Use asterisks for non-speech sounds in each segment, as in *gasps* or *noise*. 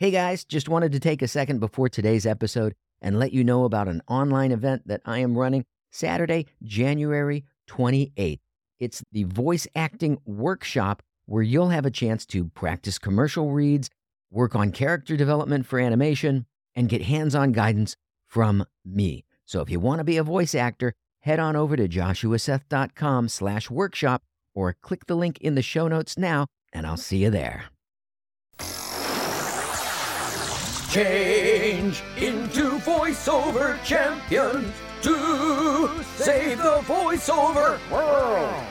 Hey guys, just wanted to take a second before today's episode and let you know about an online event that I am running Saturday, January 28th. It's the voice acting workshop where you'll have a chance to practice commercial reads, work on character development for animation, and get hands on guidance from me. So if you want to be a voice actor, head on over to joshuaseth.com slash workshop or click the link in the show notes now, and I'll see you there. Change into voiceover champions to save the voiceover world.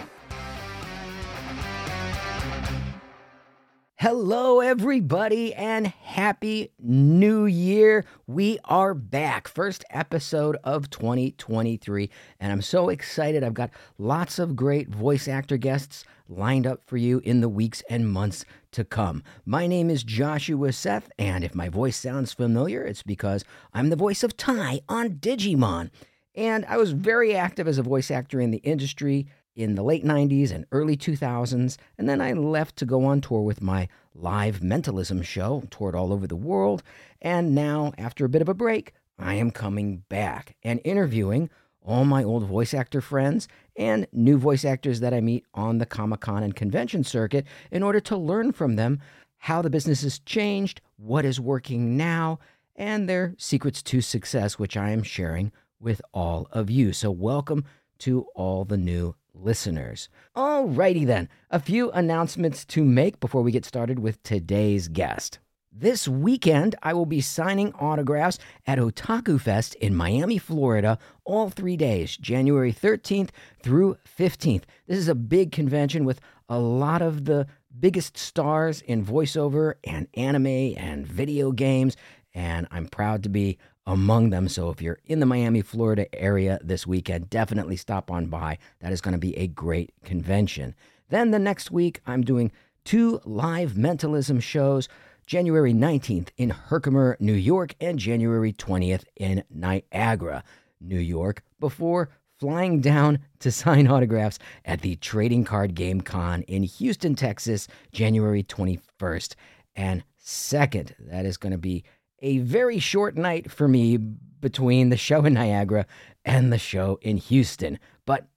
Hello, everybody, and happy new year. We are back. First episode of 2023, and I'm so excited. I've got lots of great voice actor guests lined up for you in the weeks and months to come. My name is Joshua Seth, and if my voice sounds familiar, it's because I'm the voice of Tai on Digimon. And I was very active as a voice actor in the industry in the late 90s and early 2000s, and then I left to go on tour with my live mentalism show, toured all over the world, and now, after a bit of a break, I am coming back and interviewing all my old voice actor friends and new voice actors that I meet on the Comic Con and convention circuit in order to learn from them how the business has changed, what is working now, and their secrets to success, which I am sharing with all of you. So, welcome to all the new listeners. Alrighty then, a few announcements to make before we get started with today's guest. This weekend, I will be signing autographs at Otaku Fest in Miami, Florida, all three days, January 13th through 15th. This is a big convention with a lot of the biggest stars in voiceover and anime and video games, and I'm proud to be among them. So if you're in the Miami, Florida area this weekend, definitely stop on by. That is going to be a great convention. Then the next week, I'm doing two live mentalism shows. January 19th in Herkimer, New York, and January 20th in Niagara, New York, before flying down to sign *laughs* autographs at the Trading Card Game Con in Houston, Texas, January 21st and 2nd. That is going to be a very short night for me between the show in Niagara and the show in Houston, but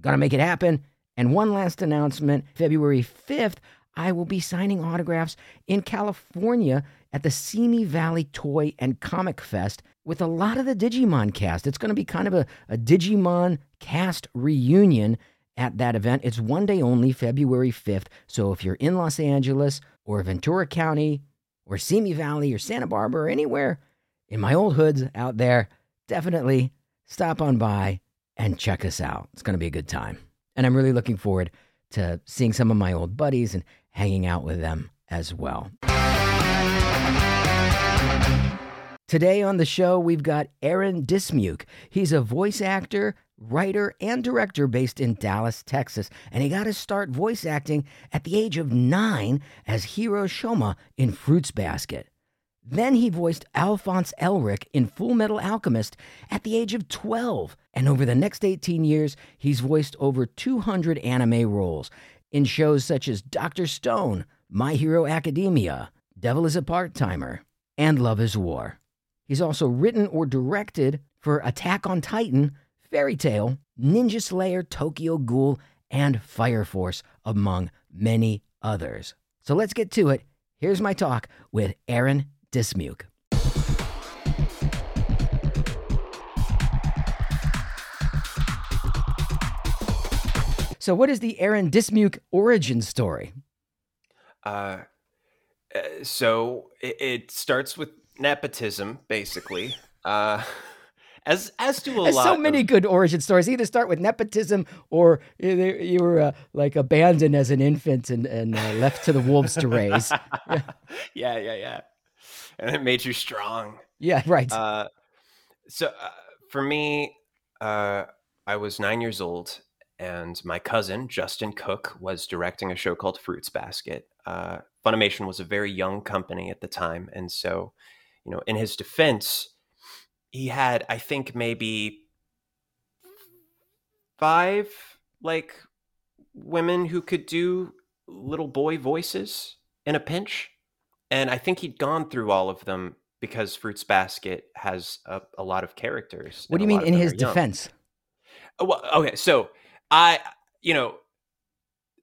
gonna make it happen. And one last announcement February 5th, I will be signing autographs in California at the Simi Valley Toy and Comic Fest with a lot of the Digimon cast. It's to be kind of a, a Digimon cast reunion at that event. It's one day only, February 5th. So if you're in Los Angeles or Ventura County or Simi Valley or Santa Barbara or anywhere in my old hoods out there, definitely stop on by and check us out. It's going to be a good time. And I'm really looking forward to seeing some of my old buddies and hanging out with them as well. Today on the show, we've got Aaron Dismuke. He's a voice actor, writer, and director based in Dallas, Texas. And he got his start voice acting at the age of nine as Hiro Sohma in Fruits Basket. Then he voiced Alphonse Elric in Full Metal Alchemist at the age of 12. And over the next 18 years, he's voiced over 200 anime roles in shows such as Dr. Stone, My Hero Academia, Devil is a Part Timer, and Love is War. He's also written or directed for Attack on Titan, Fairy Tail, Ninja Slayer, Tokyo Ghoul, and Fire Force, among many others. So let's get to it. Here's my talk with Aaron Dismuke. So, what is the Aaron Dismuke origin story? Uh, uh, so it, it starts with nepotism, basically. Uh, *laughs* as as do a There's lot. so many of, good origin stories. Either start with nepotism or you you were uh, like abandoned as an infant and, and uh, left to the wolves to raise. yeah, *laughs* yeah, yeah, yeah. And it made you strong. Yeah, right. Uh, so uh, for me, uh, I was nine years old, and my cousin Justin Cook was directing a show called Fruits Basket. Uh, Funimation was a very young company at the time, and so, you know, in his defense, he had I think maybe five like women who could do little boy voices in a pinch, and I think he'd gone through all of them because Fruits Basket has a, a lot of characters. What do you mean in his defense? Well, okay, so I, you know,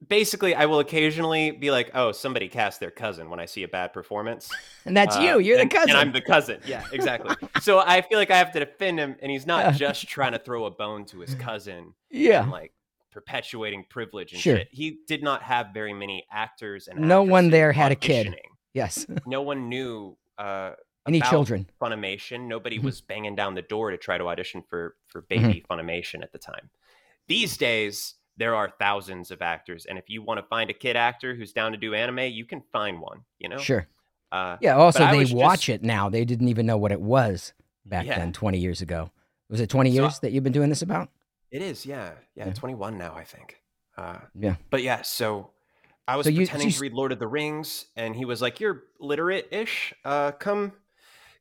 basically, I will occasionally be like, "Oh, somebody cast their cousin" when I see a bad performance. And that's Uh, you. You're and- the cousin. and I'm the cousin. Yeah, exactly. so I feel like I have to defend him, and he's not *laughs* just trying to throw a bone to his cousin yeah. and like perpetuating privilege and Sure. shit. He did not have very many actors and No one there had a kid. Yes. *laughs* No one knew uh, Any children? Funimation. Nobody Mhm. was banging down the door to try to audition for for Mm-hmm. baby Funimation at the time. These days, there are thousands of actors, and if you want to find a kid actor who's down to do anime, you can find one. You know, Sure. uh, Yeah. Also, they watch just- it now. They didn't even know what it was back Yeah. then, 20 years ago. Was it 20 So years that you've been doing this about? it is. Yeah, yeah, Yeah. twenty one now, I think. Uh, Yeah. but yeah, so. I was So you- pretending you to read Lord of the Rings, and he was like, "You're literate-ish. Uh, come,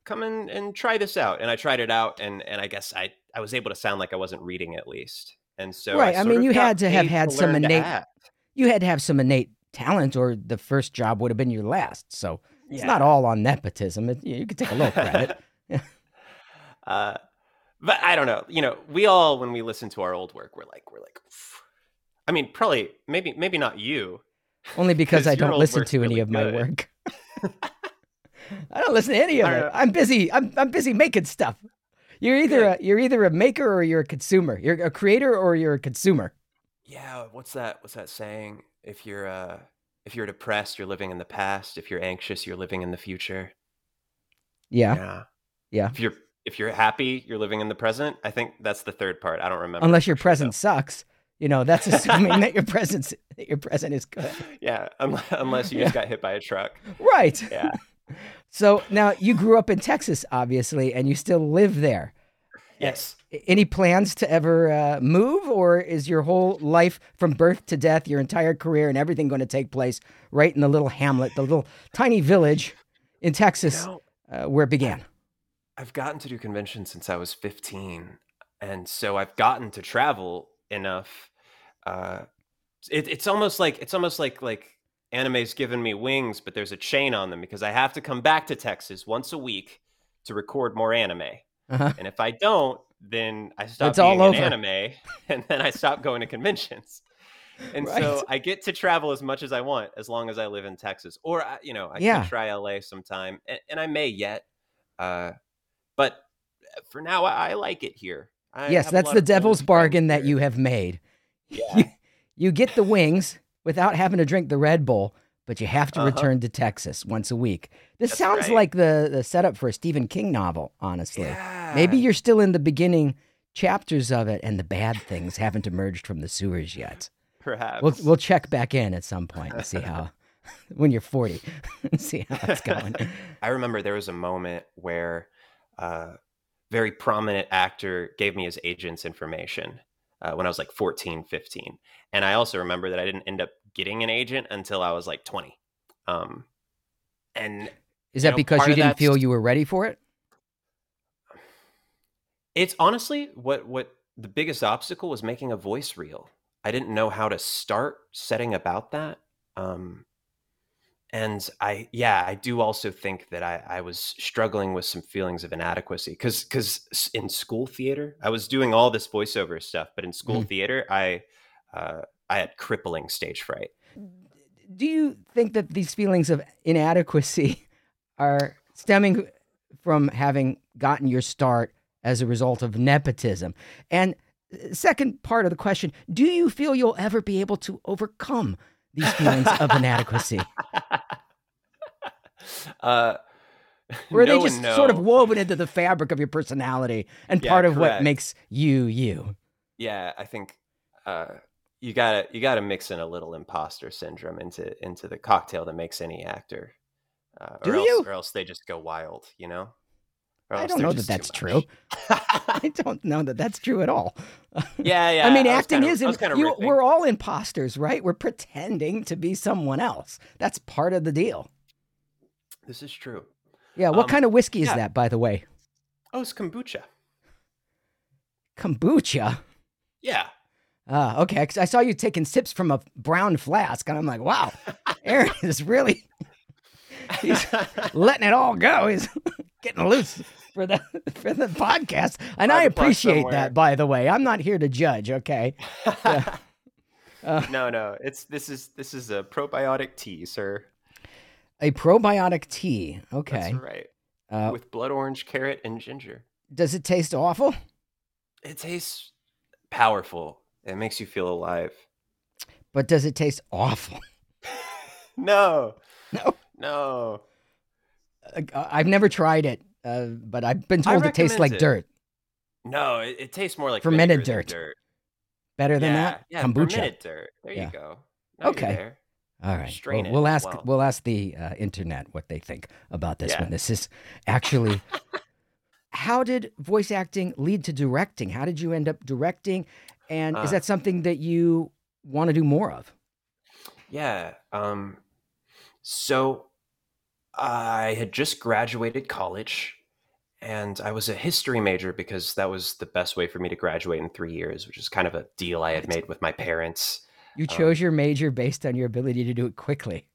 come and, and try this out." And I tried it out, and and I guess I I was able to sound like I wasn't reading at least. And so, Right, I sort mean, you had to have had some innate, you had to have some innate talent, or the first job would have been your last. So it's Yeah. not all on nepotism. It, you could take a little credit. *laughs* uh, but I don't know. You know, we all when we listen to our old work, we're like, we're like. "Oof." I mean, probably, maybe, maybe not you. Only because I don't listen to any really of my good. work. *laughs* *laughs* I don't listen to any of it. know. I'm busy. I'm I'm busy making stuff. You're either a, you're either a maker or you're a consumer. You're a creator or you're a consumer. Yeah, what's that? What's that saying? If you're uh, if you're depressed, you're living in the past. If you're anxious, you're living in the future. Yeah. Yeah. Yeah. If you're if you're happy, you're living in the present. I think that's the third part. I don't remember. Unless your sure, though. present sucks. You know, that's assuming that your *laughs* present that your present is good. Yeah, unless, unless you just got hit by a truck. Right. Yeah. So now you grew up in Texas, obviously, and you still live there. Yes. Any plans to ever uh, move, or is your whole life from birth to death, your entire career, and everything going to take place right in the little hamlet, the little tiny village in Texas No, uh, where it began? I've gotten to do conventions since I was 15, and so I've gotten to travel enough. Uh, it, it's almost like it's almost like like anime's given me wings, but there's a chain on them because I have to come back to Texas once a week to record more anime. Uh-huh. And if I don't, then I stop It's all being an anime, *laughs* and then I stop going to conventions. *laughs* And Right. so I get to travel as much as I want, as long as I live in Texas, or I- you know, I Yeah. can try LA sometime, and, and I may yet. Uh, but for now, I, I like it here. I yes, that's the devil's bargain that you have made. *laughs* Yeah. You get the wings without having to drink the Red Bull, but you have to Uh-huh. return to Texas once a week. This That's sounds right. like the, the setup for a Stephen King novel, honestly. Yeah. Maybe you're still in the beginning chapters of it and the bad things haven't emerged from the sewers yet. perhaps. We'll, we'll check back in at some point and see how, *laughs* when you're 40, and *laughs* see how it's going. *laughs* I remember there was a moment where a very prominent actor gave me his agent's information uh, when I was like 14, 15. And I also remember that I didn't end up getting an agent until I was like 20. Um, and Is You that know, because you didn't feel you were ready for it? it's honestly what what the biggest obstacle was making a voice reel. I didn't know how to start setting about that. Um, and I, yeah, I do also think that I, I was struggling with some feelings of inadequacy because because in school theater, I was doing all this voiceover stuff, but in school theater, I uh, I had crippling stage fright. Do you think that these feelings of inadequacy *laughs* are stemming from having gotten your start as a result of nepotism? And uh, second part of the question, do you feel you'll ever be able to overcome these feelings of inadequacy? *laughs* uh, are no they just sort of woven into the fabric of your personality and Yeah, part of what makes you you? yeah i think uh you gotta you gotta mix in a little imposter syndrome into into the cocktail that makes any actor uh, Do or else you? or else they just go wild you know Or I don't they're know that that's true. *laughs* I don't know that that's true at all. *laughs* yeah yeah I mean, was acting kinda- is. In, kind of you, we're all imposters, right? We're pretending to be someone else. That's part of the deal. this is true Yeah. What Um, kind of whiskey is yeah. that, by the way? oh it's kombucha Kombucha. yeah Ah, okay. 'cause I saw you taking sips from a brown flask, and I'm like, wow, *laughs* Aaron is really he's letting it all go. He's getting loose for the *laughs* for the podcast, and I appreciate that. By the way, I'm not here to judge. Okay. *laughs* Yeah. *laughs* Uh, no, no. It's this is this is a probiotic tea, sir. a probiotic tea. Okay. That's right. Uh, With blood orange, carrot, and ginger. does it taste awful? It tastes powerful. It makes you feel alive. But does it taste awful? No. No. No. Uh, I've never tried it, uh, but I've been told it tastes like it. dirt. No, it, it tastes more like Fermented dirt. dirt. Better than yeah, that? Yeah, Kombucha. fermented dirt. There Yeah. you go. Now Okay. All right. Strain Well, we'll ask well. we'll ask the uh, internet what they think about this Yeah. one. This is actually *laughs* How did voice acting lead to directing? How did you end up directing? And is Uh. that something that you want to do more of? Yeah. Um, so I had just graduated college and I was a history major because that was the best way for me to graduate in three years, which is kind of a deal I had made with my parents. You Um, chose your major based on your ability to do it quickly.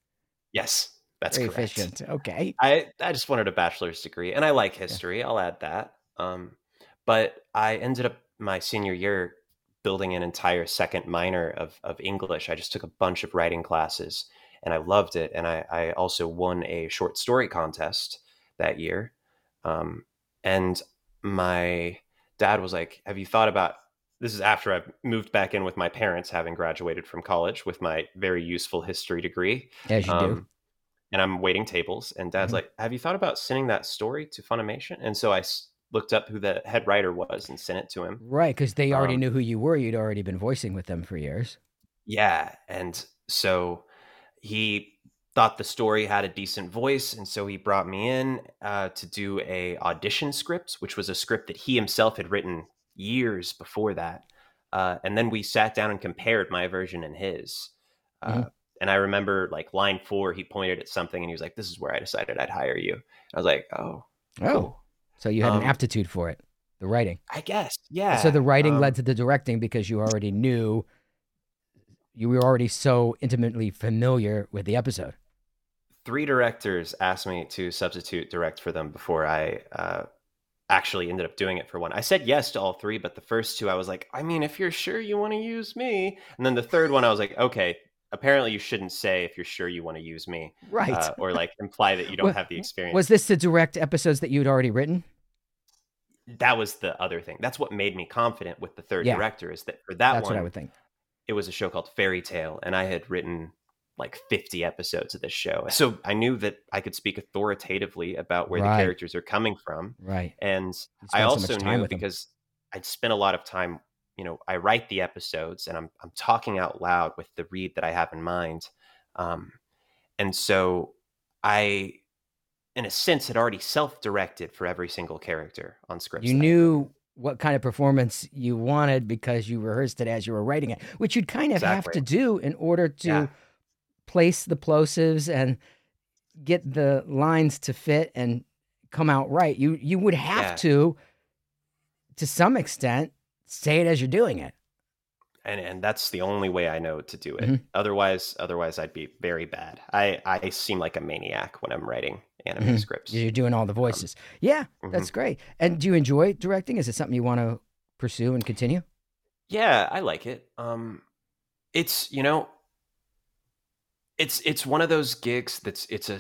Yes, that's Very correct. efficient. Okay. I, I just wanted a bachelor's degree and I like history. I'll add that. Um, but I ended up my senior year building an entire second minor of, of English. I just took a bunch of writing classes and I loved it. And I, I also won a short story contest that year. Um, and my dad was like, Have you thought about this? Is after I moved back in with my parents, having graduated from college with my very useful history degree As you do. um, and I'm waiting tables. And Dad's Mhm. like, "Have you thought about sending that story to Funimation?" And so I s- looked up who the head writer was and sent it to him. Right, because they already um, knew who you were. You'd already been voicing with them for years. Yeah, and so he thought the story had a decent voice, and so he brought me in uh, to do a audition script, which was a script that he himself had written years before that. Uh, and then we sat down and compared my version and his. Uh, Mhm. And I remember like line four, he pointed at something and he was like, "This is where I decided I'd hire you." I was like, "Oh, Oh, so you had an Um, aptitude for it, the writing. I guess, yeah." So the writing um, led to the directing because you already knew, you were already so intimately familiar with the episode. three directors asked me to substitute direct for them before I uh, actually ended up doing it for one. I said yes to all three, but the first two I was like, I mean, if you're sure you want to use me, and then the third one I was like, okay, apparently you shouldn't say if you're sure you want to use me, Right. uh, or like imply that you don't Wa- have the experience. Was this to direct episodes that you'd already written? that was the other thing. That's what made me confident with the third Yeah. director is that for that That's one, what I would think. It was a show called Fairy Tail, and I had written like 50 episodes of this show. So I knew that I could speak authoritatively about where Right. the characters are coming from. Right. And I spent so also knew because I'd spent a lot of time, you know, I write the episodes and I'm I'm talking out loud with the read that I have in mind. Um, and so I in a sense had already self-directed for every single character on scripts. You knew what kind of performance you wanted because you rehearsed it as you were writing it, which you'd kind of have to do in order to Yeah. place the plosives and get the lines to fit and come out right. You you would have Yeah. to, to some extent, say it as you're doing it. and and that's the only way I know to do it. Mhm. Otherwise, otherwise I'd be very bad. I I seem like a maniac when I'm writing anime Mhm. scripts. You're doing all the voices. yeah, that's great. And do you enjoy directing? Is it something you want to pursue and continue? Yeah, I like it. Um, it's you know, it's it's one of those gigs that's it's a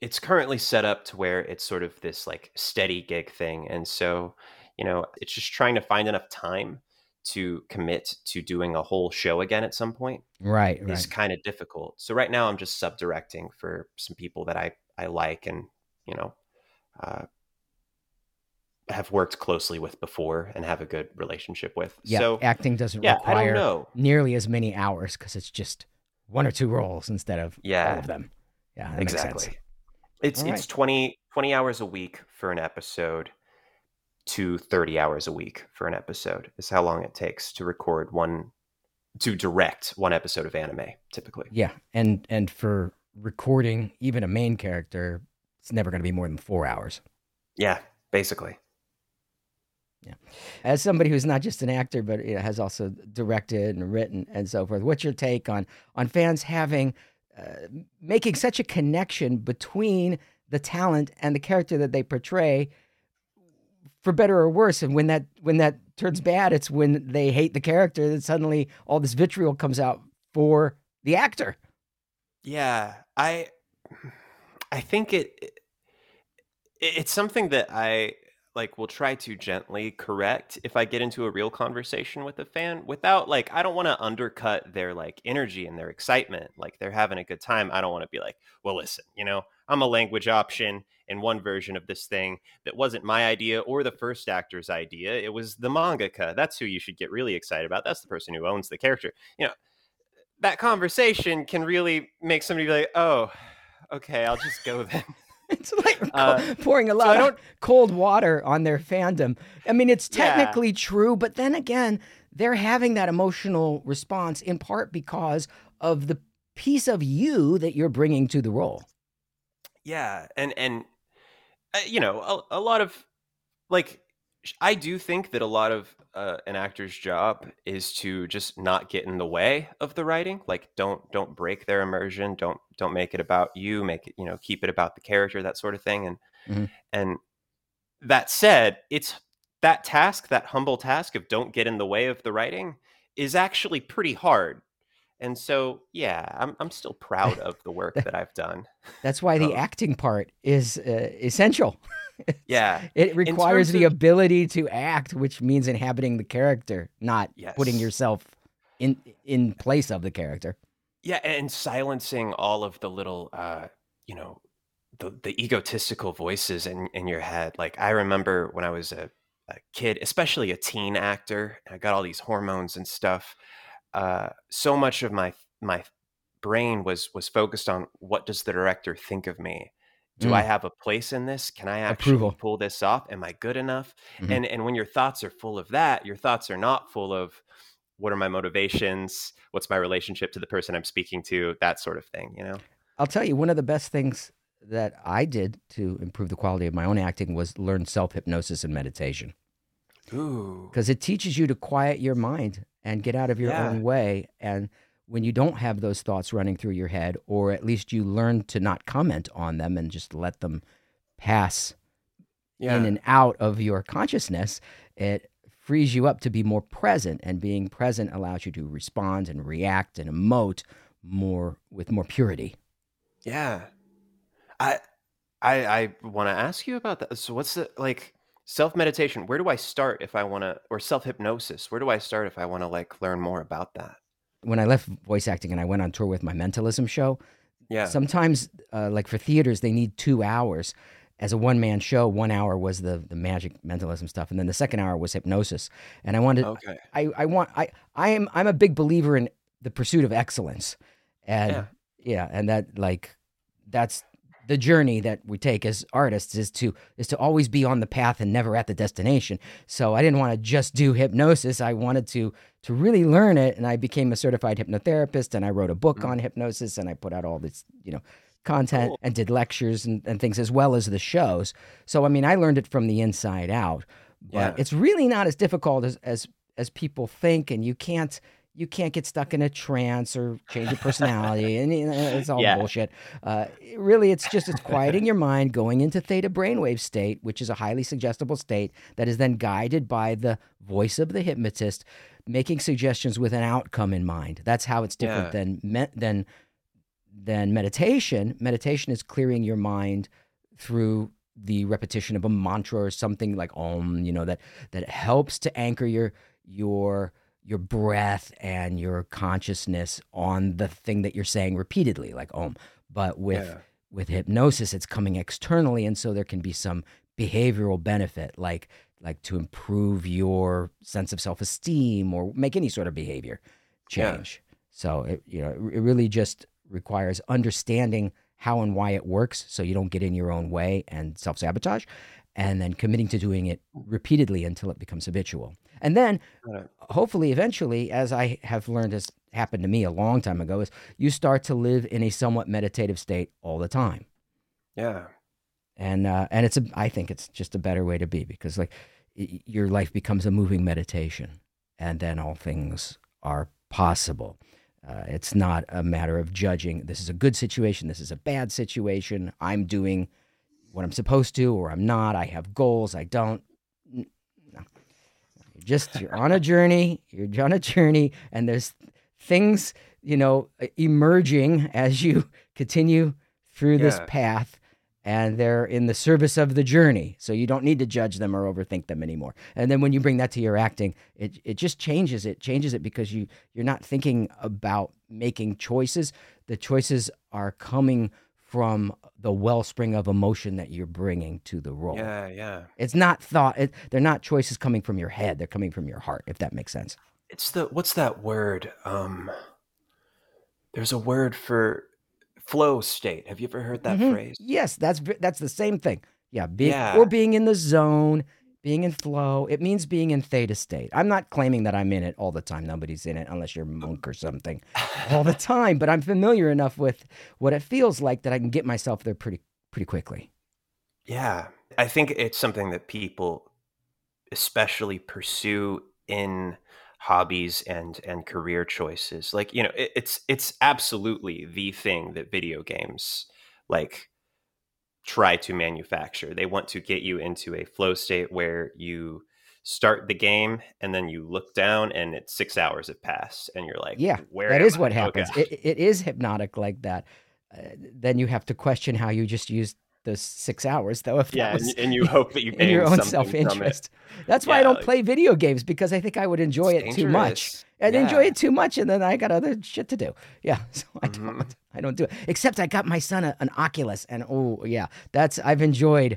it's currently set up to where it's sort of this like steady gig thing, and so you know, it's just trying to find enough time to commit to doing a whole show again at some point. Right, is right. kind of difficult. So right now I'm just sub directing for some people that I I like and you know uh, have worked closely with before and have a good relationship with. Yeah, so acting doesn't yeah, require nearly as many hours because it's just one or two roles instead of yeah, all of them. Yeah, that makes sense. exactly. It's All it's right. 20, 20 hours a week for an episode to 30 hours a week for an episode is how long it takes to record one to direct one episode of anime typically. Yeah, and and for recording even a main character, it's never going to be more than four hours. Yeah, basically. Yeah. As somebody who's not just an actor but you know, has also directed and written and so forth, what's your take on on fans having uh, making such a connection between the talent and the character that they portray for better or worse and when that when that turns bad it's when they hate the character that suddenly all this vitriol comes out for the actor Yeah, I I think it, it it's something that I like will try to gently correct if I get into a real conversation with a fan without like I don't want to undercut their like energy and their excitement. Like they're having a good time. I don't want to be like, "Well, listen, you know, I'm a language option in one version of this thing that wasn't my idea or the first actor's idea. It was the mangaka. That's who you should get really excited about. That's the person who owns the character." You know, that conversation can really make somebody be like, "Oh, okay, I'll just go then." *laughs* It's like *laughs* Uh, pouring a lot I of cold water on their fandom. I mean, it's Yeah. technically true, but then again, they're having that emotional response in part because of the piece of you that you're bringing to the role. Yeah, and and uh, you know, a, a lot of like I do think that a lot of uh, an actor's job is to just not get in the way of the writing. Like, don't don't break their immersion. Don't don't make it about you. Make it you know keep it about the character. That sort of thing. And Mhm. and that said, it's that task, that humble task of don't get in the way of the writing, is actually pretty hard. And so, yeah, I'm I'm still proud of the work *laughs* that I've done. That's why the Oh. acting part is uh, essential. *laughs* Yeah. It requires the of- ability to act, which means inhabiting the character, not putting yourself in in place of the character. Yeah, and silencing all of the little, uh, you know, the the egotistical voices in in your head. Like I remember when I was a, a kid, especially a teen actor, and I got all these hormones and stuff. Uh, so much of my my brain was was focused on what does the director think of me? Do Mm. I have a place in this? Can I actually Approval. pull this off? Am I good enough? Mhm. And and when your thoughts are full of that, your thoughts are not full of what are my motivations? What's my relationship to the person I'm speaking to? That sort of thing, you know? I'll tell you, one of the best things that I did to improve the quality of my own acting was learn self hypnosis and meditation because it teaches you to quiet your mind and get out of your Yeah. own way. And when you don't have those thoughts running through your head, or at least you learn to not comment on them and just let them pass Yeah. in and out of your consciousness, it frees you up to be more present. And being present allows you to respond and react and emote more with more purity. yeah. I I I want to ask you about that. So what's the like self meditation? Where do I start if I want to or self hypnosis? Where do I start if I want to like learn more about that? when I left voice acting and I went on tour with my mentalism show, Yeah. sometimes, uh, like for theaters, they need two hours. As a one man show, one hour was the the magic mentalism stuff, and then the second hour was hypnosis. And I wanted, okay. I, I want, I, I am, I'm a big believer in the pursuit of excellence, and Yeah. yeah, and that like, that's the journey that we take as artists is to is to always be on the path and never at the destination. So I didn't want to just do hypnosis. I wanted to to really learn it, and I became a certified hypnotherapist, and I wrote a book Mm. on hypnosis, and I put out all this you know content Cool. and did lectures and, and things as well as the shows. So I mean, I learned it from the inside out. But Yeah. it's really not as difficult as as as people think, and you can't you can't get stuck in a trance or change your personality, *laughs* and you know, it's all Yeah. bullshit. Uh, really, it's just it's quieting your mind, going into theta brainwave state, which is a highly suggestible state that is then guided by the voice of the hypnotist, making suggestions with an outcome in mind. That's how it's different Yeah. than me- than than meditation. Meditation is clearing your mind through the repetition of a mantra or something like om, you know, that that helps to anchor your your your breath and your consciousness on the thing that you're saying repeatedly, like om. But with Yeah. with hypnosis, it's coming externally, and so there can be some behavioral benefit, like like to improve your sense of self esteem or make any sort of behavior Yeah. change. So it you know it really just requires understanding how and why it works, so you don't get in your own way and self sabotage, and then committing to doing it repeatedly until it becomes habitual. And then hopefully eventually as i have learned has happened to me a long time ago is you start to live in a somewhat meditative state all the time Yeah. and uh, and it's a i think it's just a better way to be because like your life becomes a moving meditation and then all things are possible Uh, it's not a matter of judging. This is a good situation. This is a bad situation. I'm doing what I'm supposed to, or I'm not. I have goals. I don't. No. You're just you're on a journey. You're on a journey, and there's things you know emerging as you continue through this path, and they're in the service of the journey. So you don't need to judge them or overthink them anymore. And then when you bring that to your acting, it it just changes it. Changes it because you you're not thinking about making choices. The choices are coming from the wellspring of emotion that you're bringing to the role. Yeah, yeah. It's not thought. It, they're not choices coming from your head. They're coming from your heart. If that makes sense. It's the what's that word? Um there's a word for flow state. Have you ever heard that Mhm. phrase? Yes, that's that's the same thing. Yeah, being Yeah. or being in the zone, being in flow. It means being in theta state. I'm not claiming that I'm in it all the time. Nobody's in it unless you're a monk or something *laughs* all the time. But I'm familiar enough with what it feels like that I can get myself there pretty pretty quickly. Yeah. I think it's something that people especially pursue in hobbies and and career choices. Like, you know, it, it's it's absolutely the thing that video games like try to manufacture. They want to get you into a flow state where you start the game and then you look down and it's 6 hours have passed and you're like, Yeah, where that is what happens. Okay. It, it is hypnotic like that. Uh, then you have to question how you just used those six hours, though. If yeah, was and, and you hope that you *laughs* in your gain own something self interest. That's why I don't like- play video games because I think I would enjoy it It's too much. dangerous. I'd enjoy it too much, and then I got other shit to do. Yeah, *laughs* so I Mhm. don't. *laughs* I don't do it. Except I got my son a, an Oculus, and oh yeah, that's I've enjoyed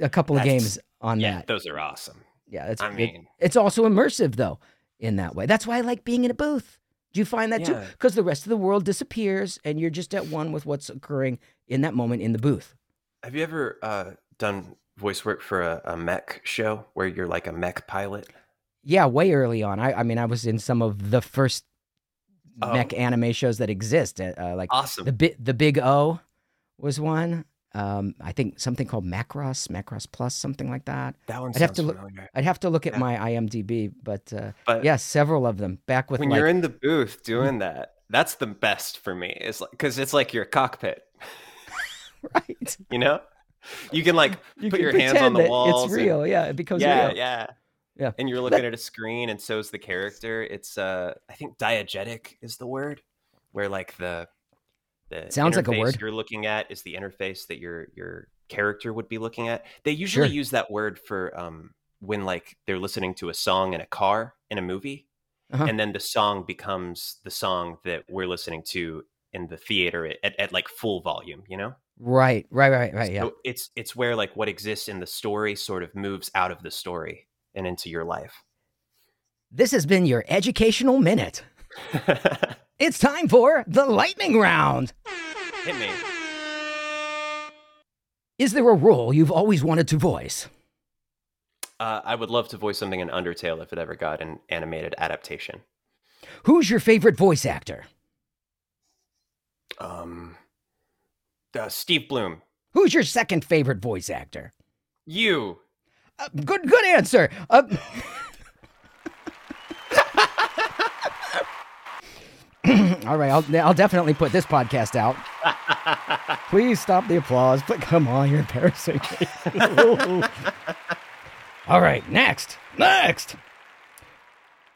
a couple of games on Yeah, that. those are awesome. Yeah, it's I it- it's also immersive though in that way. That's why I like being in a booth. Do you find that too? Because the rest of the world disappears, and you're just at one with what's occurring in that moment in the booth. Have you ever uh, done voice work for a, a mech show where you're like a mech pilot? Yeah, way early on. I, I mean, I was in some of the first Oh. mech anime shows that exist. Uh, uh, like Awesome. the bit, the Big O was one. Um, I think something called Macross, Macross Plus, something like that. that one I'd have to look- familiar. I'd have to look at Yeah. my IMDb, but uh, But yeah, several of them. Back with when like, you're in the booth doing that, that's the best for me. Is like because it's like your cockpit. *laughs* *laughs* right, You know, you can like you put can your hands on the walls. It's and- real. yeah, it becomes yeah, real. yeah, Yeah. And you're looking at a screen, and so's the character. It's uh, I think diegetic is the word, where like the the Sounds like a word. you're looking at is the interface that your your character would be looking at. They usually Sure. use that word for um when like they're listening to a song in a car in a movie, Uh-huh. and then the song becomes the song that we're listening to in the theater at, at, at like full volume. You know. Right, right, right, right. Yeah. So it's it's where like what exists in the story sort of moves out of the story and into your life. This has been your educational minute. *laughs* It's time for the lightning round. Hit me. Is there a role you've always wanted to voice? Uh, I would love to voice something in Undertale if it ever got an animated adaptation. Who's your favorite voice actor? Um, uh, Steve Blum, Who's your second favorite voice actor? you. Uh, good, good answer. Uh, *laughs* all right, I'll, I'll definitely put this podcast out. *laughs* Please stop the applause. But come on, you're embarrassing. me. *laughs* all right, next, next.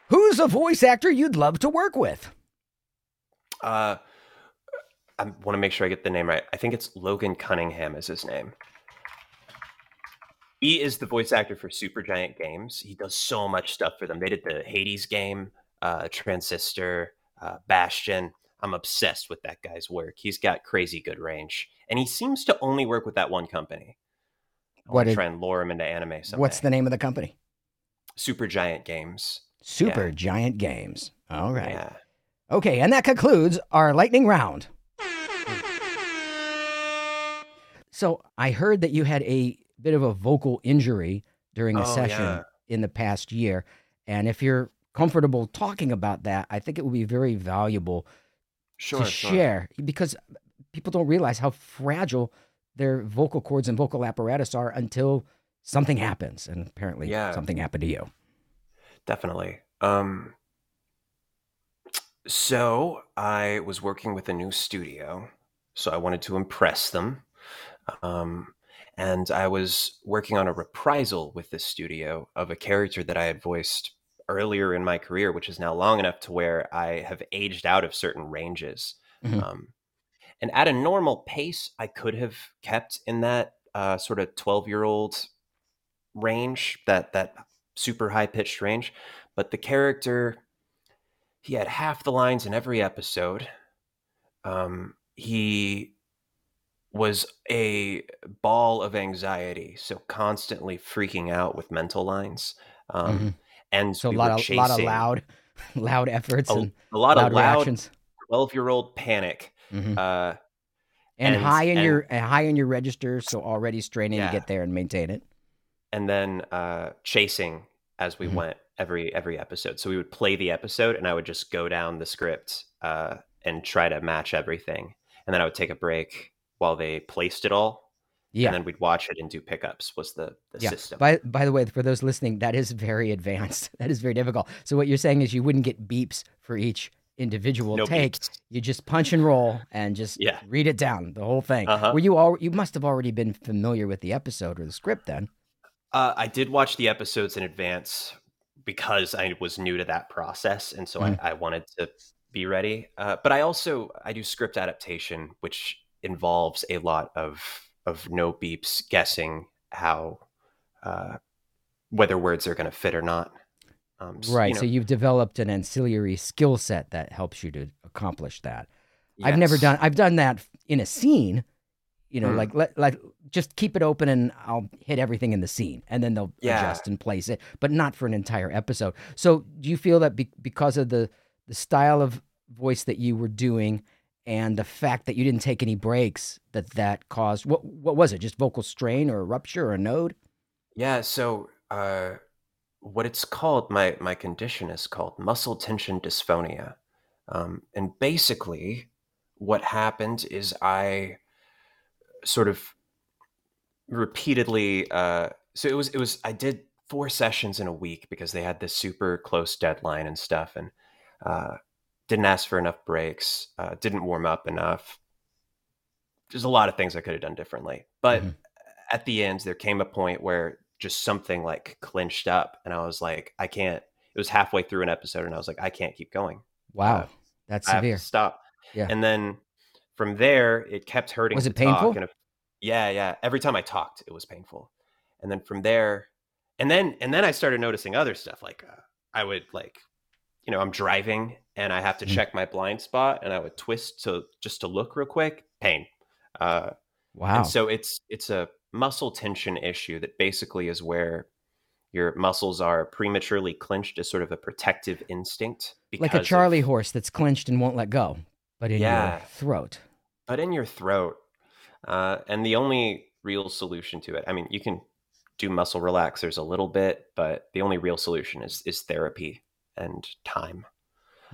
Who's a voice actor you'd love to work with? uh, I want to make sure I get the name right. I think it's Logan Cunningham is his name. He is the voice actor for Supergiant Games. He does so much stuff for them. They did the Hades game, uh, Transistor, uh, Bastion. I'm obsessed with that guy's work. He's got crazy good range, and he seems to only work with that one company. I What want to try and lure him into anime someday. What's the name of the company? Supergiant Games? Super Giant Games. All right. Yeah. Okay, and that concludes our lightning round. So I heard that you had a bit of a vocal injury during a Oh, session yeah. in the past year. And if you're comfortable talking about that, I think it would be very valuable Sure. to sure. share because people don't realize how fragile their vocal cords and vocal apparatus are until something happens. And apparently Yeah. something happened to you. Definitely. Um So I was working with a new studio, so I wanted to impress them. Um, and I was working on a reprisal with this studio of a character that I had voiced earlier in my career, which is now long enough to where I have aged out of certain ranges. Mhm. Um, and at a normal pace, I could have kept in that uh, sort of twelve year old range, that that super high pitched range. But the character, he had half the lines in every episode. Um, he was a ball of anxiety, so constantly freaking out with mental lines. Um, Mhm. And So a lot of lot of loud, *laughs* loud efforts a, and a lot loud of loud reactions. twelve year old panic. Mhm. Uh, and, and- high in and- your and high in your register, so already straining Yeah. to get there and maintain it. and then uh, chasing as we Mhm. went every every episode. So we would play the episode, and I would just go down the script uh, and try to match everything. And then I would take a break while they placed it all, Yeah. and then we'd watch it and do pickups. Was the the Yeah. system? By by the way, for those listening, that is very advanced. *laughs* That is very difficult. So what you're saying is you wouldn't get beeps for each individual no take. beats. You just punch and roll and just Yeah. read it down, the whole thing. Uh-huh. Were you all you must have already been familiar with the episode or the script then. Uh, I did watch the episodes in advance because I was new to that process, and so Mhm. I, I wanted to be ready. Uh, but I also I do script adaptation, which involves a lot of of no beeps, guessing how uh, whether words are going to fit or not. Um, s- you Right. know, So you've developed an ancillary skill set that helps you to accomplish that. I've never done I've done that in a scene, you know, Mm. like let like just keep it open and I'll hit everything in the scene and then they'll Yeah. adjust and place it, but not for an entire episode. So do you feel that be- because of the the style of voice that you were doing and the fact that you didn't take any breaks that that caused what what was it? Just vocal strain or a rupture or a node? Yeah, so uh, what it's called, my my condition is called muscle tension dysphonia, um, and basically, what happened is I sort of repeatedly. Uh, so it was it was I did four sessions in a week because they had this super close deadline and stuff, and uh, didn't ask for enough breaks, uh, didn't warm up enough. There's a lot of things I could have done differently, but Mhm. at the end there came a point where just something like clinched up and i was like i can't it was halfway through an episode and i was like i can't keep going Wow. Uh, that's i severe. to stop Yeah. and then from there it kept hurting Was it painful? talk, and if- yeah yeah every time i talked it was painful and then from there and then and then i started noticing other stuff like uh, i would like you know i'm driving and i have to Mhm. check my blind spot and i would twist to just to look real quick pain uh Wow. and so it's it's a muscle tension issue that basically is where your muscles are prematurely clenched as sort of a protective instinct. like a of- Charlie horse that's clenched and won't let go, but in your throat. but in your throat. Uh, and the only real solution to it, I mean, you can do muscle relaxers a little bit, but the only real solution is is therapy and time.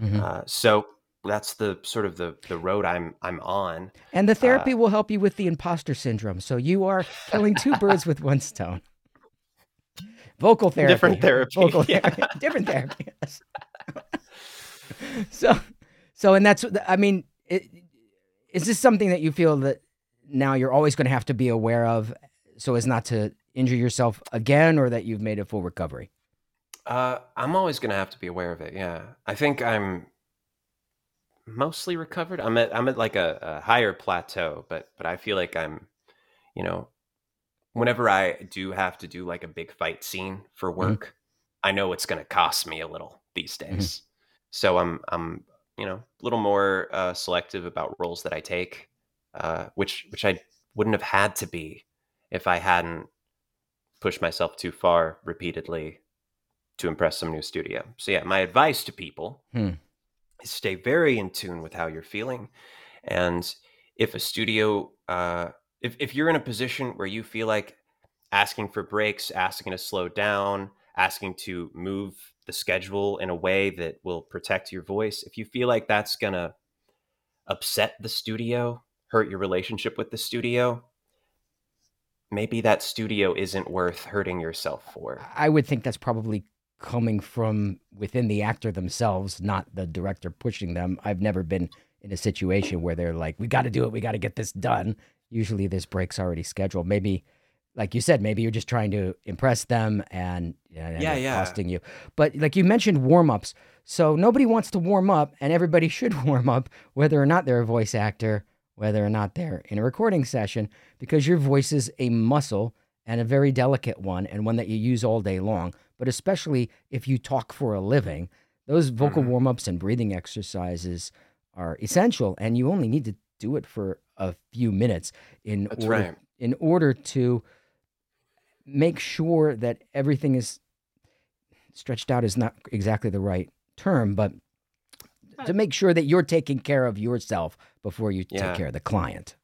Mhm. Uh, so that's the sort of the the road I'm I'm on. And the therapy Uh, will help you with the imposter syndrome. So you are killing two *laughs* birds with one stone. Vocal therapy. Different therapy, Vocal yeah. therapy. *laughs* Different therapy. yes. *laughs* so, so, and that's, I mean, it, is this something that you feel that now you're always going to have to be aware of so as not to injure yourself again or that you've made a full recovery? Uh, I'm always going to have to be aware of it. Yeah, I think I'm mostly recovered. I'm at I'm at like a, a higher plateau, but but I feel like I'm, you know, whenever I do have to do like a big fight scene for work, I know it's going to cost me a little these days. So I'm I'm you know a little more uh, selective about roles that I take, uh, which which I wouldn't have had to be if I hadn't pushed myself too far repeatedly to impress some new studio. So yeah, my advice to people Hmm. is stay very in tune with how you're feeling, and if a studio, uh, if if you're in a position where you feel like asking for breaks, asking to slow down, asking to move the schedule in a way that will protect your voice, if you feel like that's gonna upset the studio, hurt your relationship with the studio, maybe that studio isn't worth hurting yourself for. I would think that's probably coming from within the actor themselves, not the director pushing them. I've never been in a situation where they're like, "We got to do it. We got to get this done." Usually, this break's already scheduled. Maybe, like you said, maybe you're just trying to impress them and you know, Yeah, yeah. costing you. But like you mentioned, warm ups. So nobody wants to warm up, and everybody *laughs* should warm up, whether or not they're a voice actor, whether or not they're in a recording session, because your voice is a muscle and a very delicate one, and one that you use all day long. But especially if you talk for a living, those vocal Mhm. warm ups and breathing exercises are essential, and you only need to do it for a few minutes in That's order right. in order to make sure that everything is stretched out is not exactly the right term, but to make sure that you're taking care of yourself before you Yeah. take care of the client.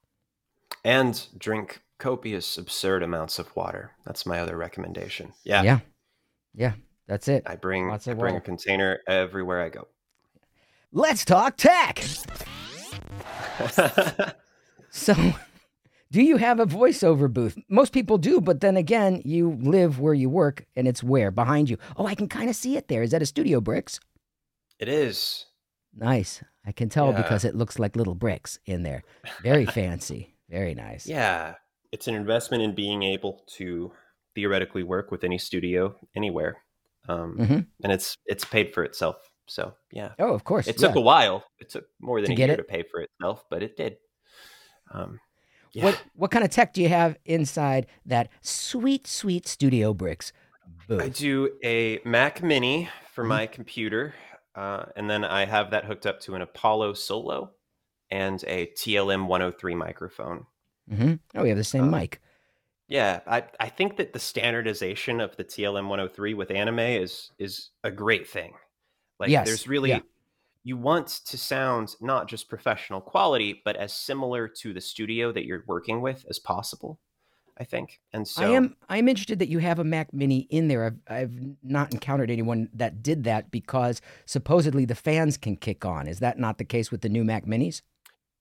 And drink copious, absurd amounts of water. That's my other recommendation. Yeah. Yeah. Yeah. That's it. I bring I bring a container everywhere I go. Let's talk tech. *laughs* So, do you have a voiceover booth? Most people do, but then again, you live where you work and it's where? Behind you. Oh, I can kind of see it there. Is that a studio bricks? it is. Nice. I can tell Yeah. because it looks like little bricks in there. Very *laughs* fancy. Very nice. Yeah. It's an investment in being able to theoretically work with any studio anywhere. Um, Mhm. and it's it's paid for itself. So yeah. Oh, of course. It yeah. took a while. It took more than To a year it? to pay for itself, but it did. Um, yeah. What what kind of tech do you have inside that sweet, sweet studio bricks booth? I do a Mac Mini for Mhm. my computer, uh, and then I have that hooked up to an Apollo Solo and a TLM 103 microphone. hmm Oh, we have the same Uh, mic. Yeah, I, I think that the standardization of the TLM 103 with anime is is a great thing. Like Yes, there's really yeah. you want to sound not just professional quality, but as similar to the studio that you're working with as possible. I think. And so I am I am interested that you have a Mac Mini in there. I've I've not encountered anyone that did that because supposedly the fans can kick on. Is that not the case with the new Mac Minis?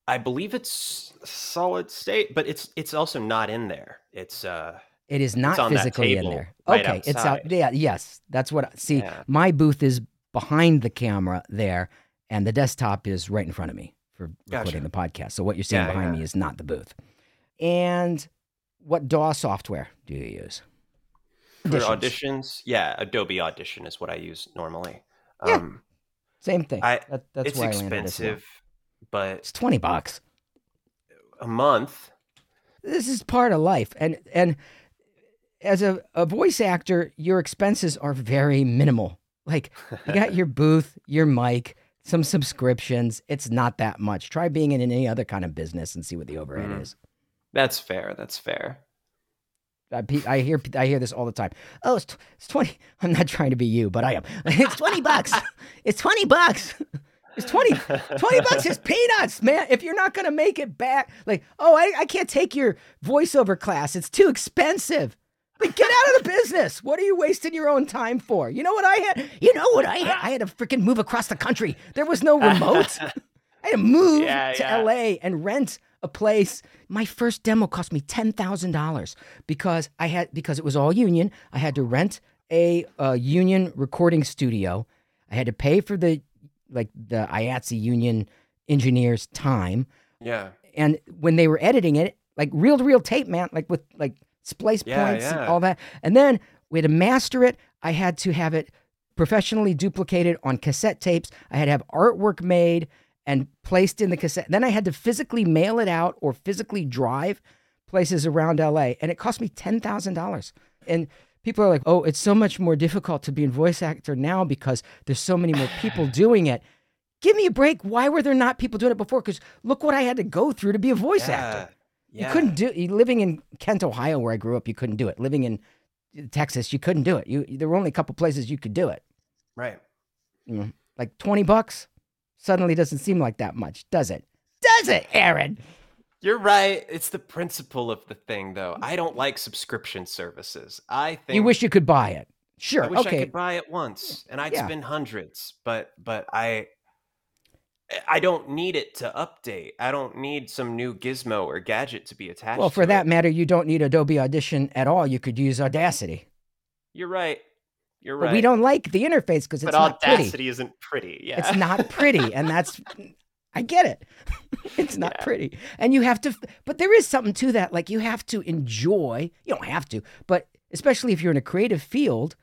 I believe it's solid state, but it's it's also not in there. It's uh It is not physically in there. right okay, it's out. outside. Yeah, yes, that's what. See, Yeah. my booth is behind the camera there, and the desktop is right in front of me for recording the podcast. So what you're seeing Yeah, behind yeah. me is not the booth. And what DAW software do you use? for Auditions. auditions. Yeah, Adobe Audition is what I use normally. Yeah, Um Same thing. I- that, that's it's where I landed as well. expensive, but It's twenty bucks. a month. This is part of life, and and as a, a voice actor, your expenses are very minimal. Like you got your *laughs* booth, your mic, some subscriptions. It's not that much. Try being in any other kind of business and see what the overhead Mhm. is. That's fair. That's fair. I, I hear I hear this all the time. Oh, it's, tw- it's twenty. *laughs* I'm not trying to be you, but I am. *laughs* It's twenty bucks. It's twenty bucks. It's 20, 20 bucks is peanuts, man. If you're not gonna make it back, like, oh, I, I can't take your voiceover class. It's too expensive. Like, get out of the business. What are you wasting your own time for? You know what I had? You know what I had? I had to freaking move across the country. There was no remote. *laughs* I had to move Yeah, to yeah. LA and rent a place. My first demo cost me ten thousand dollars because I had because it was all union. I had to rent a, uh union recording studio. I had to pay for the like the IATSE union engineers' time, Yeah. and when they were editing it, like reel to reel tape, man, like with like splice Yeah, points and all that, and then we had to master it. I had to have it professionally duplicated on cassette tapes. I had to have artwork made and placed in the cassette. Then I had to physically mail it out or physically drive places around LA, and it cost me ten thousand dollars. And people are like, "Oh, it's so much more difficult to be a voice actor now because there's so many more people doing it." Give me a break. Why were there not people doing it before? Because look what I had to go through to be a voice actor. Yeah. You couldn't do living in Kent, Ohio, where I grew up. You couldn't do it. Living in uh, Texas, you couldn't do it. You there were only a couple places you could do it. Right. You know, like twenty bucks suddenly doesn't seem like that much, does it? Does it, Aaron? You're right. It's the principle of the thing, though. I don't like subscription services. I think You wish you could buy it. Sure. I wish okay. I could buy it once, and I'd Yeah. spend hundreds. But but I I don't need it to update. I don't need some new gizmo or gadget to be attached. well, for that it. matter, you don't need Adobe Audition at all. You could use Audacity. you're right. You're but right. we don't like the interface because it's but not pretty. Audacity isn't pretty. Yeah. It's not pretty, and that's *laughs* I get it. *laughs* it's not Yeah. pretty, and you have to. But there is something to that. Like you have to enjoy. You don't have to, but especially if you're in a creative field,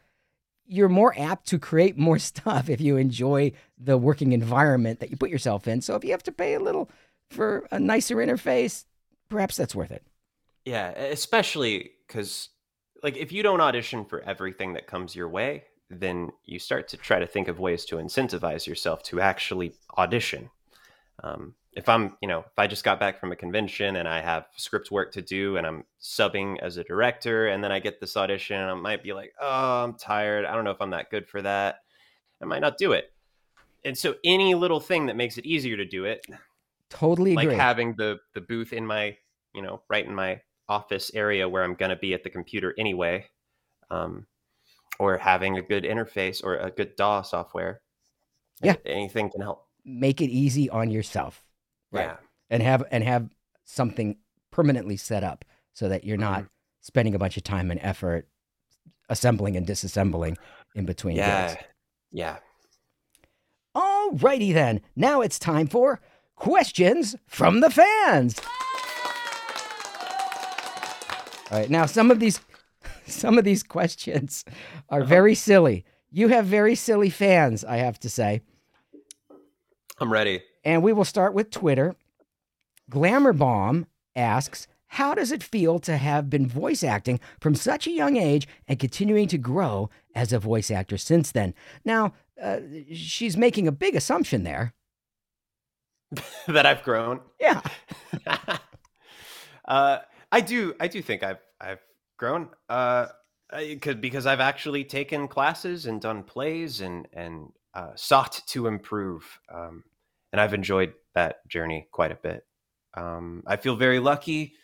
you're more apt to create more *laughs* stuff if you enjoy the working environment that you put yourself in. So if you have to pay a little for a nicer interface, perhaps that's worth it. Yeah, especially because, like, if you don't audition for everything that comes your way, then you start to try to think of ways to incentivize yourself to actually audition. Um, if I'm, you know, if I just got back from a convention and I have script work to do and I'm subbing as a director and then I get this audition and I might be like, oh, I'm tired. I don't know if I'm that good for that. I might not do it. And so any little thing that makes it easier to do it, Totally like agree. having the the booth in my you know right in my office area where i'm going to be at the computer anyway um, or having a good interface or a good daw software Yeah. anything can help Make it easy on yourself. Right. yeah and have and have something permanently set up so that you're not Mhm. spending a bunch of time and effort assembling and disassembling in between yeah gigs. yeah Alrighty then. Now it's time for questions from the fans. All right, now some of these *laughs* some of these questions are Uh-huh. very silly. You have very silly fans, I have to say. I'm ready And we will start with Twitter. Glamour Bomb asks, How does it feel to have been voice acting from such a young age and continuing to grow as a voice actor since then? Now, uh, she's making a big assumption there. *laughs* that i've grown Yeah. *laughs* uh, I do. I do think I've I've grown. Uh, I could because I've actually taken classes and done plays and and uh, sought to improve. Um, and I've enjoyed that journey quite a bit. Um, I feel very lucky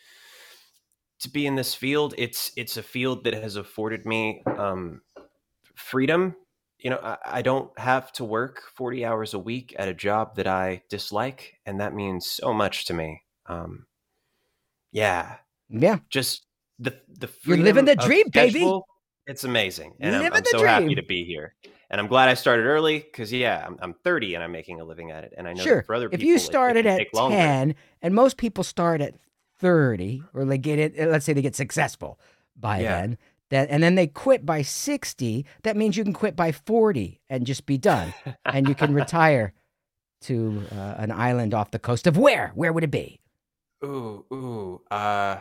to be in this field. It's it's a field that has afforded me um, freedom. You know, I, I don't have to work forty hours a week at a job that I dislike, and that means so much to me. Um, yeah, Yeah. just the the You're living the dream, baby. It's amazing, and I'm, Living I'm the so happy to be here. And I'm glad I started early because yeah, I'm, I'm 30 and I'm making a living at it. And I know Sure. that for other If people, you it- it started at take longer. 10, and most people start at 30, or they get it, let's say they get successful by Yeah. then, that, and then they quit by 60, that means you can quit by 40 and just be done. and you can *laughs* retire to uh, an island off the coast of where? Where would it be? Ooh, ooh, uh,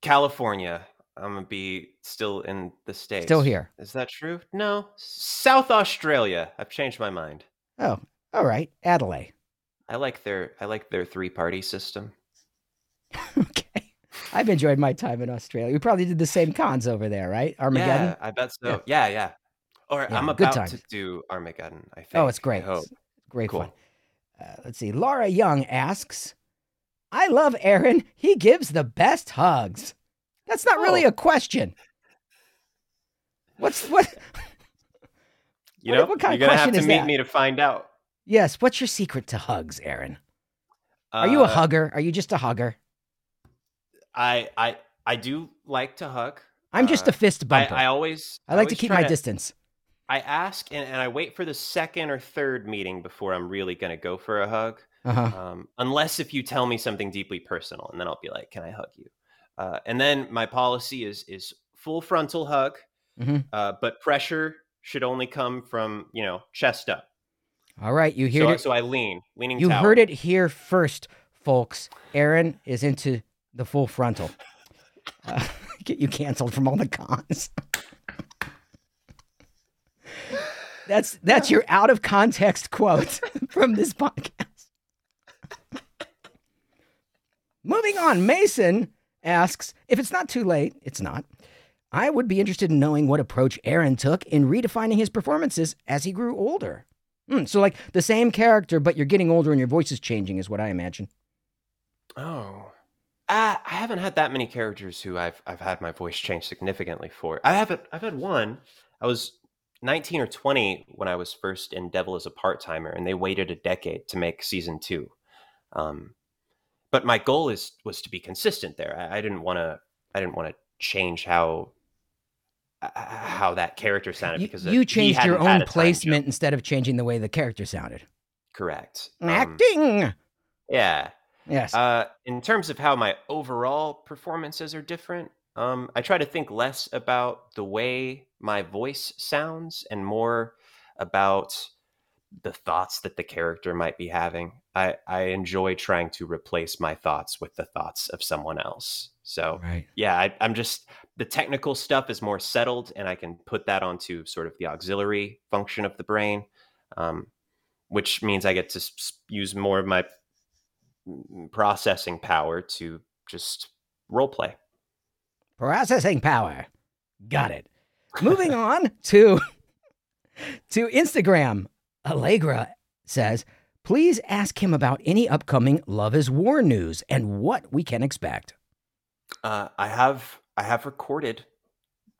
California. I'm gonna be still in the states. Still here. Is that true? No, South Australia. I've changed my mind. Oh, all right. Adelaide. I like their I like their three party system. *laughs* okay. I've enjoyed my time in Australia. We probably did the same cons over there, right? Armageddon. Yeah, I bet so. Yeah. Yeah, yeah. Or Yeah, I'm about to do Armageddon. I think. Oh, it's great. It's great Cool. fun. Uh, let's see. Laura Young asks, I love Aaron. He gives the best hugs. That's not really Oh. a question. What's what? *laughs* You What- know, what kind of you're gonna have question to meet that? me to find out. Yes. What's your secret to hugs, Aaron? Are you a Uh, hugger? Are you just a hugger? I I I do like to hug. I'm just uh, a fist I, bumper. I I, always I like to keep my distance. I ask and, and I wait for the second or third meeting before I'm really gonna go for a hug. Uh huh. Um, unless if you tell me something deeply personal, and then I'll be like, "Can I hug you?" Uh, and then my policy is is full frontal hug, Mhm. uh, but pressure should only come from you know chest up. All right. You hear So, it. so I lean, leaning. You tower. heard it here first, folks. Aaron is into the full frontal. Uh, *laughs* get you canceled from all the cons. that's that's your out of context quote *laughs* from this podcast. Moving on, Mason asks if it's not too late. It's not. I would be interested in knowing what approach Aaron took in redefining his performances as he grew older. Hmm, so, like the same character, but you're getting older and your voice is changing, is what I imagine. Oh, uh, I haven't had that many characters who I've I've had my voice change significantly for. I haven't. I've had one. I was 19 or 20 when I was first in Devil Is a Part-Timer, and they waited a decade to make season two. Um, but my goal is was to be consistent there. I, I didn't want to. I didn't want to change how uh, how that character sounded You, because you he changed your own placement instead of changing the way the character sounded. Correct. Um, Acting. yeah. Yes. Uh, in terms of how my overall performances are different, um, I try to think less about the way my voice sounds and more about the thoughts that the character might be having. I, I enjoy trying to replace my thoughts with the thoughts of someone else. So, right. yeah, I, I'm just the technical stuff is more settled, and I can put that onto sort of the auxiliary function of the brain, um, which means I get to use more of my mm, processing power to just role play. Processing power. Got it. *laughs* Moving on to *laughs* to Instagram. Allegra says, "Please ask him about any upcoming Love is War news and what we can expect." Uh, I have I have recorded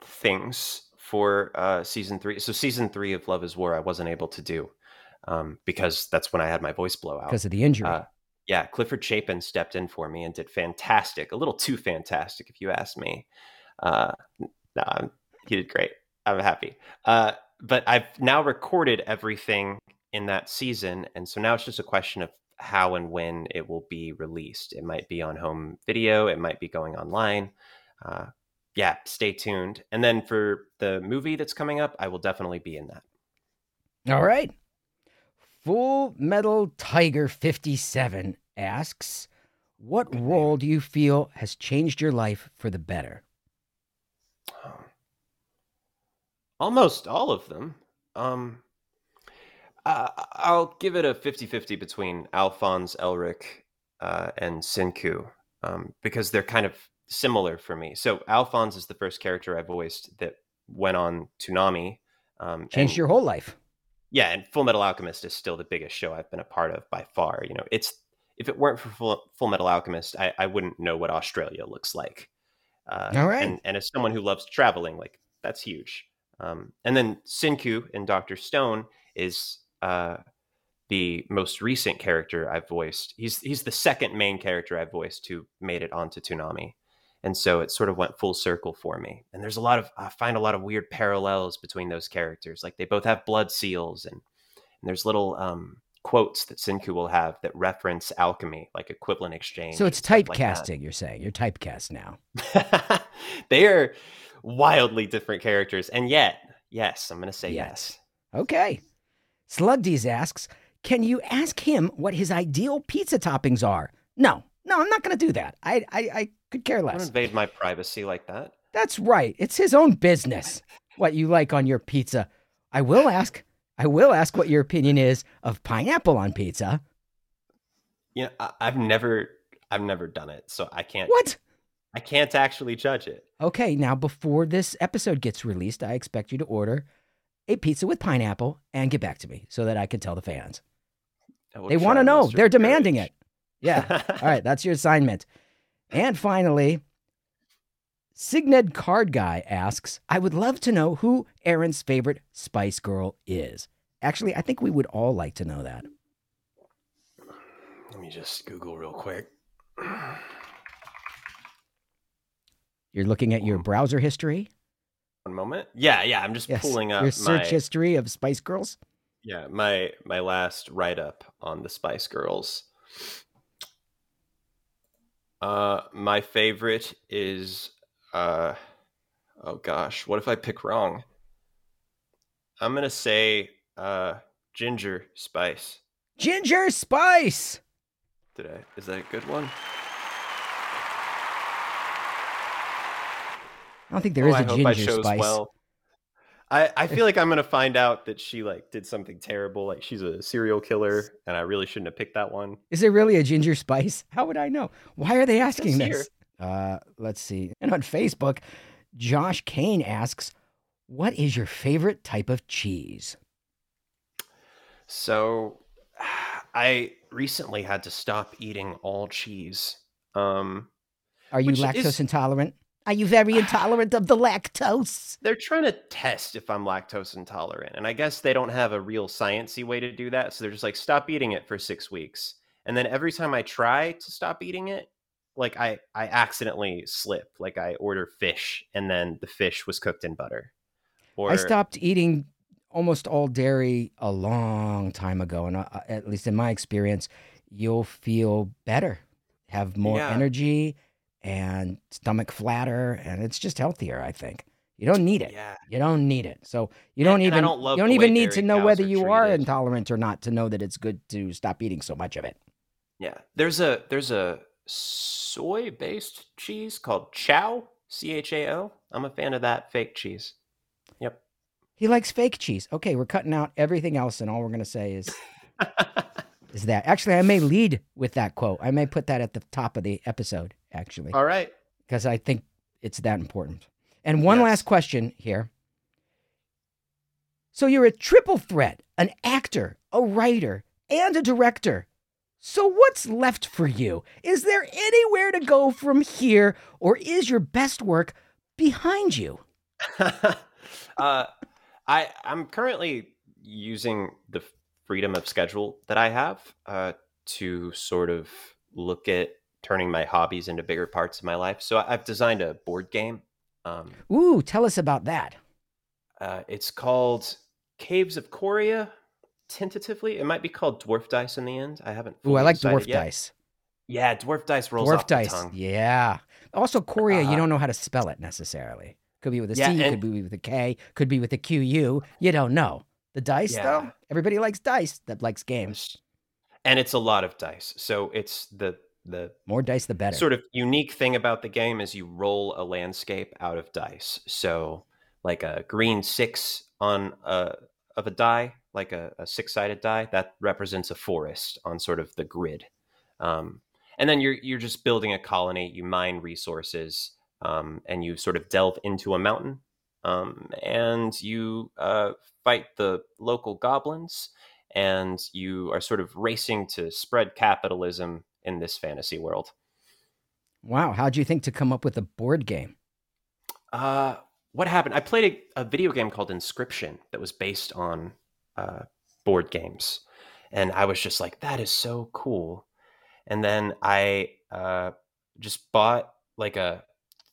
things for uh, season three. So season three of Love Is War, I wasn't able to do um, because that's when I had my voice blowout. Because of the injury. Uh, yeah, Clifford Chapin stepped in for me and did fantastic. A little too fantastic, if you ask me. Uh, no, I'm- he did great. I'm happy. Uh, but I've now recorded everything in that season, and so now it's just a question of how and when it will be released. It might be on home video. It might be going online. Uh, yeah, stay tuned. And then for the movie that's coming up, I will definitely be in that. All right. Full Metal Tiger 57 asks, What role do you feel has changed your life for the better? Almost all of them. Um, uh, I'll give it a 50 50 between Alphonse Elric uh, and Senku um, because they're kind of similar for me. So, Alphonse is the first character I voiced that went on Toonami. Um, Changed and- your whole life. yeah, and Fullmetal Alchemist is still the biggest show I've been a part of by far. You know, it's if it weren't for Full, Fullmetal Alchemist, I, I wouldn't know what Australia looks like. Uh, All right. and, and as someone who loves traveling, like that's huge. Um, and then Senku in Doctor Stone is uh, the most recent character I've voiced. He's he's the second main character I've voiced who made it onto Toonami. And so it sort of went full circle for me. And there's a lot of I find a lot of weird parallels between those characters. Like they both have blood seals and, and there's little um, quotes that Senku will have that reference alchemy, like equivalent exchange. So it's stuff like typecasting, you're saying. You're typecast now. *laughs* they are wildly different characters. And yet, yes, I'm going to say Yes. yes. Okay. Slugdies asks, Can you ask him what his ideal pizza toppings are? No, no, I'm not going to do that. I, I, I could care Don't less. invade my privacy like that. That's right. It's his own business what you like on your pizza. I will ask. I will ask what your opinion is of pineapple on pizza. You know, I, I've never, I've never done it, so I can't. What? I can't actually judge it. Okay, now before this episode gets released, I expect you to order a pizza with pineapple and get back to me so that I can tell the fans. They want to know. They're demanding it. Yeah. *laughs* All right, that's your assignment. And finally, Signed Card Guy asks, I would love to know who Aaron's favorite Spice Girl is. Actually, I think we would all like to know that. Let me just Google real quick. You're looking at your browser history. One moment. Yeah, yeah. I'm just Yes. pulling up your search my history of Spice Girls. yeah my my last write up on the Spice Girls. Uh, my favorite is uh, oh gosh, what if I pick wrong? I'm gonna say uh, Ginger Spice. Ginger Spice. Did I? Is that a good one? I don't think there Oh, is a hope I Ginger Spice. well. I, I feel like I'm gonna find out that she like did something terrible, like she's a serial killer, and I really shouldn't have picked that one. Is there really a Ginger Spice? *laughs* How would I know? Why are they asking this? Uh, let's see. And on Facebook, Josh Kane asks, "What is your favorite type of cheese?" So, *sighs* I recently had to stop eating all cheese. Um, Are you lactose is- intolerant? Are you very intolerant of the lactose? they're trying to test if I'm lactose intolerant, and I guess they don't have a real sciency way to do that. So they're just like, stop eating it for six weeks, and then every time I try to stop eating it, like I I accidentally slip. Like I order fish, and then the fish was cooked in butter, Or I stopped eating almost all dairy a long time ago, and uh, at least in my experience, you'll feel better, have more Yeah. energy, and stomach flatter, and it's just healthier. I think you don't need it. Yeah. You don't need it. So you don't and even don't love you don't even need to know whether are you are intolerant or not to know that it's good to stop eating so much of it. Yeah. There's a there's a soy based cheese called Chao, C H A O. I'm a fan of that fake cheese. Yep. He likes fake cheese. Okay, we're cutting out everything else, and all we're gonna say is *laughs* is that. Actually, I may lead with that quote. I may put that at the top of the episode. Actually, All right. because I think it's that important. And one Yes. last question here. So you're a triple threat, an actor, a writer, and a director. So what's left for you? Is there anywhere to go from here, or is your best work behind you? *laughs* uh, I I'm currently using the freedom of schedule that I have uh, to sort of look at turning my hobbies into bigger parts of my life. So I've designed a board game. Um, Ooh, tell us about that. uh, it's called Caves of Coria. Tentatively, it might be called Dwarf Dice in the end. I haven't. Ooh, I like dwarf dice. Yeah, Dwarf Dice rolls Dwarf off the tongue. Yeah. Also, Korea, you Uh, don't know how to spell it necessarily. Could be with a C, Yeah, could be with a K, could be with a Q U. You don't know. The dice, though, everybody likes dice that likes games. and it's a lot of dice. So it's the the More dice, the better. sort of unique thing about the game is you roll a landscape out of dice. So like a green six on a of a die, like a, a six sided die, that represents a forest on sort of the grid. Um, and then you're you're just building a colony. You mine resources, um, and you sort of delve into a mountain, um, and you uh, fight the local goblins, and you are sort of racing to spread capitalism in this fantasy world. Wow. How'd you think to come up with a board game? Uh, what happened? I played a, a video game called Inscryption that was based on uh, board games, and I was just like, "That is so cool." And then I uh, just bought like a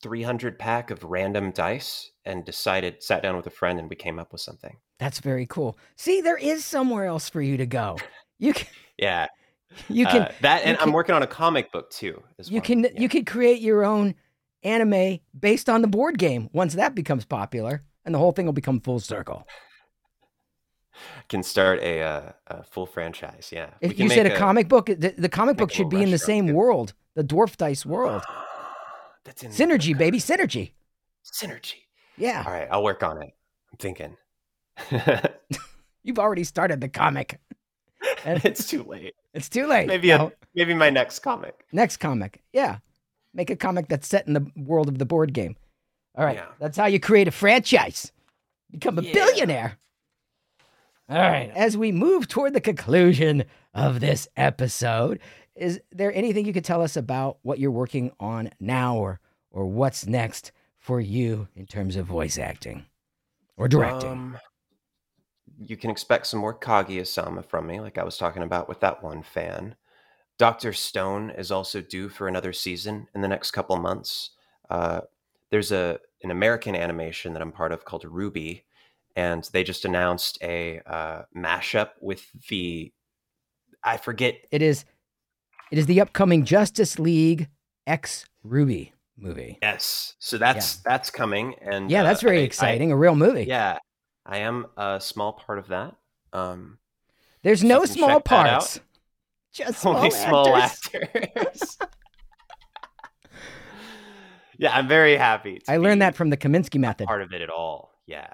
300 pack of random dice and decided, sat down with a friend, and we came up with something. That's very cool. See, there is somewhere else for you to go. You can, *laughs* Yeah, you can, uh, that, and I'm working on a comic book too. As you well. can, Yeah. you can create your own anime based on the board game once that becomes popular, and the whole thing will become full circle. *laughs* can start a, uh, a full franchise. Yeah, If can you said a comic book, the, the comic book should be in the same too. world, the dwarf dice world. *gasps* That's in Synergy, baby, synergy. Synergy. Yeah, All right, I'll work on it. I'm thinking. *laughs* *laughs* you've already started the comic. And- *laughs* it's too late. It's too late. Maybe a, maybe my next comic. next comic. Yeah, make a comic that's set in the world of the board game. All right, Yeah. that's how you create a franchise. Become a Yeah. billionaire. All right, as we move toward the conclusion of this episode, is there anything you could tell us about what you're working on now, or or what's next for you in terms of voice acting or directing? Um, you can expect some more Kaguya-sama from me, like I was talking about with that one fan. Doctor Stone is also due for another season in the next couple months. Uh, there's a an American animation that I'm part of called RWBY, and they just announced a uh, mashup with the I forget it is, it is the upcoming Justice League X RWBY movie. Yes. So that's that's coming, and Yeah, that's uh, very I- I- exciting. a real movie. yeah, I am a small part of that. Um, There's no small check that out. parts. Just *laughs* small only small actors. actors. *laughs* yeah, I'm very happy. to I learned that from the Kominsky method. part of it at all. Yeah,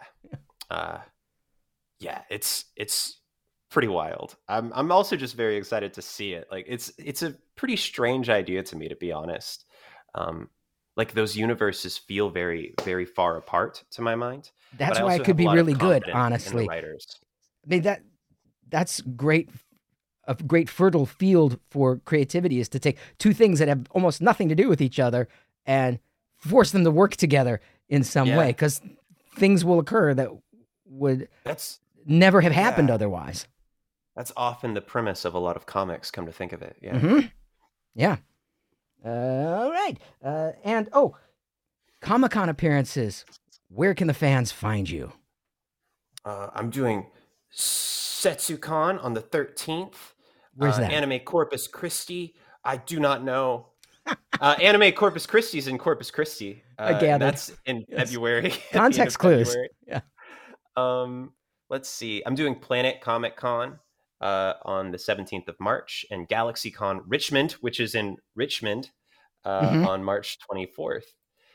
uh, yeah, it's it's pretty wild. I'm I'm also just very excited to see it. Like it's it's a pretty strange idea to me, to be honest. Um, like those universes feel very very far apart to my mind. That's I why it could be really good, confidence in the honestly. writers. I mean that that's great a great fertile field for creativity is to take two things that have almost nothing to do with each other and force them to work together in some Yeah. way cuz things will occur that would That's never have happened Yeah. otherwise. that's often the premise of a lot of comics. Come to think of it, yeah. Mhm. Yeah. Uh, all right. Uh, and oh, Comic Con appearances. Where can the fans find you? Uh, I'm doing Setsucon on the 13th. Where's Uh, that? Anime Corpus Christi. I do not know. *laughs* uh, Anime Corpus Christi is in Corpus Christi. I Uh, gathered. That's in Yes. February. at the end of Context clues. February. Yeah. Um, let's see. I'm doing Planet Comic Con uh, on the 17th of March and Galaxy Con Richmond, which is in Richmond, uh, Mhm. on March 24th.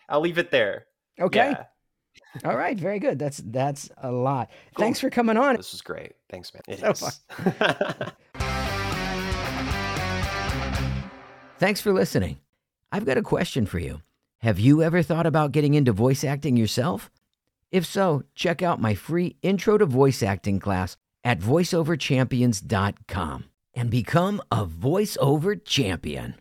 I'll leave it there. Okay. Yeah, All right. Very good. That's that's a lot. *laughs* Cool. Thanks for coming on. this was great. Thanks, man. It So. *laughs* Thanks for listening. I've got a question for you. Have you ever thought about getting into voice acting yourself? If so, check out my free Intro to Voice Acting class at voiceoverchampions.com and become a voiceover champion.